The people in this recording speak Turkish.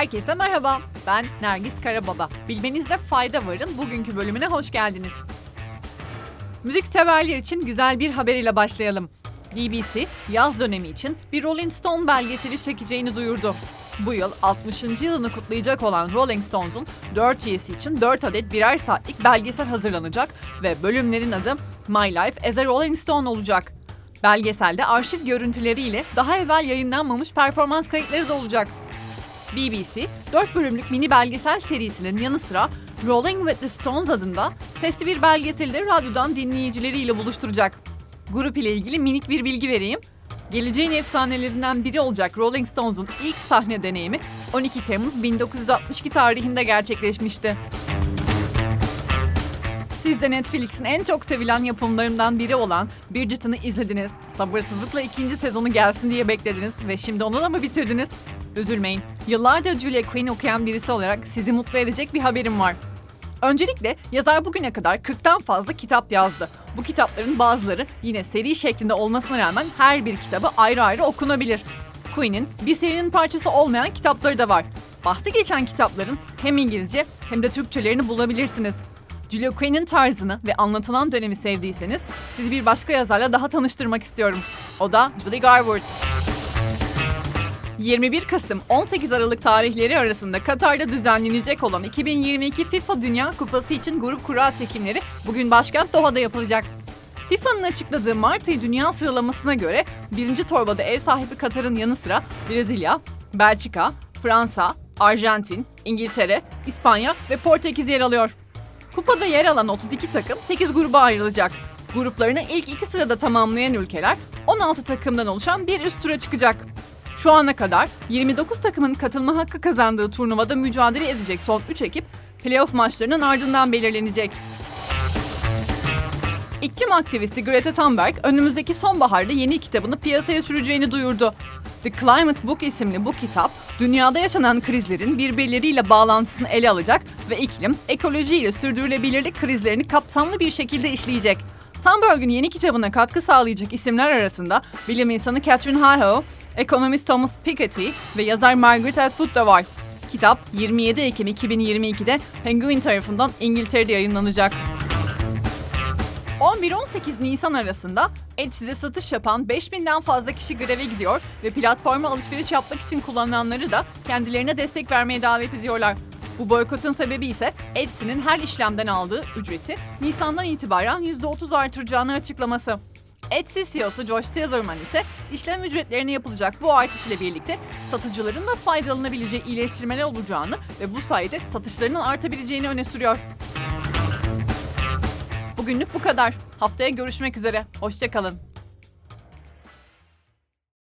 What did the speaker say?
Herkese merhaba. Ben Nergis Karababa. Bilmenizde fayda varın. Bugünkü bölümüne hoş geldiniz. Müzik severler için güzel bir haber ile başlayalım. BBC yaz dönemi için bir Rolling Stone belgeseli çekeceğini duyurdu. Bu yıl 60. yılını kutlayacak olan Rolling Stones'un 4 üyesi için 4 adet birer saatlik belgesel hazırlanacak ve bölümlerin adı My Life as a Rolling Stone olacak. Belgeselde arşiv görüntüleriyle daha evvel yayınlanmamış performans kayıtları da olacak. BBC, 4 bölümlük mini belgesel serisinin yanı sıra Rolling with the Stones adında sesli bir belgeseli de radyodan dinleyicileriyle buluşturacak. Grup ile ilgili minik bir bilgi vereyim. Geleceğin efsanelerinden biri olacak Rolling Stones'un ilk sahne deneyimi 12 Temmuz 1962 tarihinde gerçekleşmişti. Siz de Netflix'in en çok sevilen yapımlarından biri olan Bridgerton'ı izlediniz. Sabırsızlıkla ikinci sezonu gelsin diye beklediniz ve şimdi onu da mı bitirdiniz? Üzülmeyin. Yıllardır Julia Quinn okuyan birisi olarak sizi mutlu edecek bir haberim var. Öncelikle yazar bugüne kadar 40'tan fazla kitap yazdı. Bu kitapların bazıları yine seri şeklinde olmasına rağmen her bir kitabı ayrı ayrı okunabilir. Quinn'in bir serinin parçası olmayan kitapları da var. Bahsi geçen kitapların hem İngilizce hem de Türkçelerini bulabilirsiniz. Julia Quinn'in tarzını ve anlatılan dönemi sevdiyseniz sizi bir başka yazarla daha tanıştırmak istiyorum. O da Julie Garwood. 21 Kasım 18 Aralık tarihleri arasında Katar'da düzenlenecek olan 2022 FIFA Dünya Kupası için grup kura çekimleri bugün başkent Doha'da yapılacak. FIFA'nın açıkladığı Mart ayı dünya sıralamasına göre birinci torbada ev sahibi Katar'ın yanı sıra Brezilya, Belçika, Fransa, Arjantin, İngiltere, İspanya ve Portekiz yer alıyor. Kupada yer alan 32 takım 8 gruba ayrılacak. Gruplarını ilk iki sırada tamamlayan ülkeler 16 takımdan oluşan bir üst tura çıkacak. Şu ana kadar 29 takımın katılma hakkı kazandığı turnuvada mücadele edecek son 3 ekip playoff maçlarının ardından belirlenecek. İklim aktivisti Greta Thunberg önümüzdeki sonbaharda yeni kitabını piyasaya süreceğini duyurdu. The Climate Book isimli bu kitap, dünyada yaşanan krizlerin birbirleriyle bağlantısını ele alacak ve iklim, ekoloji ile sürdürülebilirlik krizlerini kapsamlı bir şekilde işleyecek. Thunberg'in yeni kitabına katkı sağlayacak isimler arasında bilim insanı Catherine Hayhoe, ekonomist Thomas Piketty ve yazar Margaret Atwood da var. Kitap 27 Ekim 2022'de Penguin tarafından İngiltere'de yayınlanacak. 11-18 Nisan arasında Etsy'de satış yapan 5000'den fazla kişi greve gidiyor ve platforma alışveriş yapmak için kullananları da kendilerine destek vermeye davet ediyorlar. Bu boykotun sebebi ise Etsy'nin her işlemden aldığı ücreti Nisan'dan itibaren %30 artıracağını açıklaması. Etsy CEO'su Josh Silverman ise işlem ücretlerine yapılacak bu artış ile birlikte satıcıların da faydalanabileceği iyileştirmeler olacağını ve bu sayede satışlarının artabileceğini öne sürüyor. Bugünlük bu kadar. Haftaya görüşmek üzere. Hoşçakalın.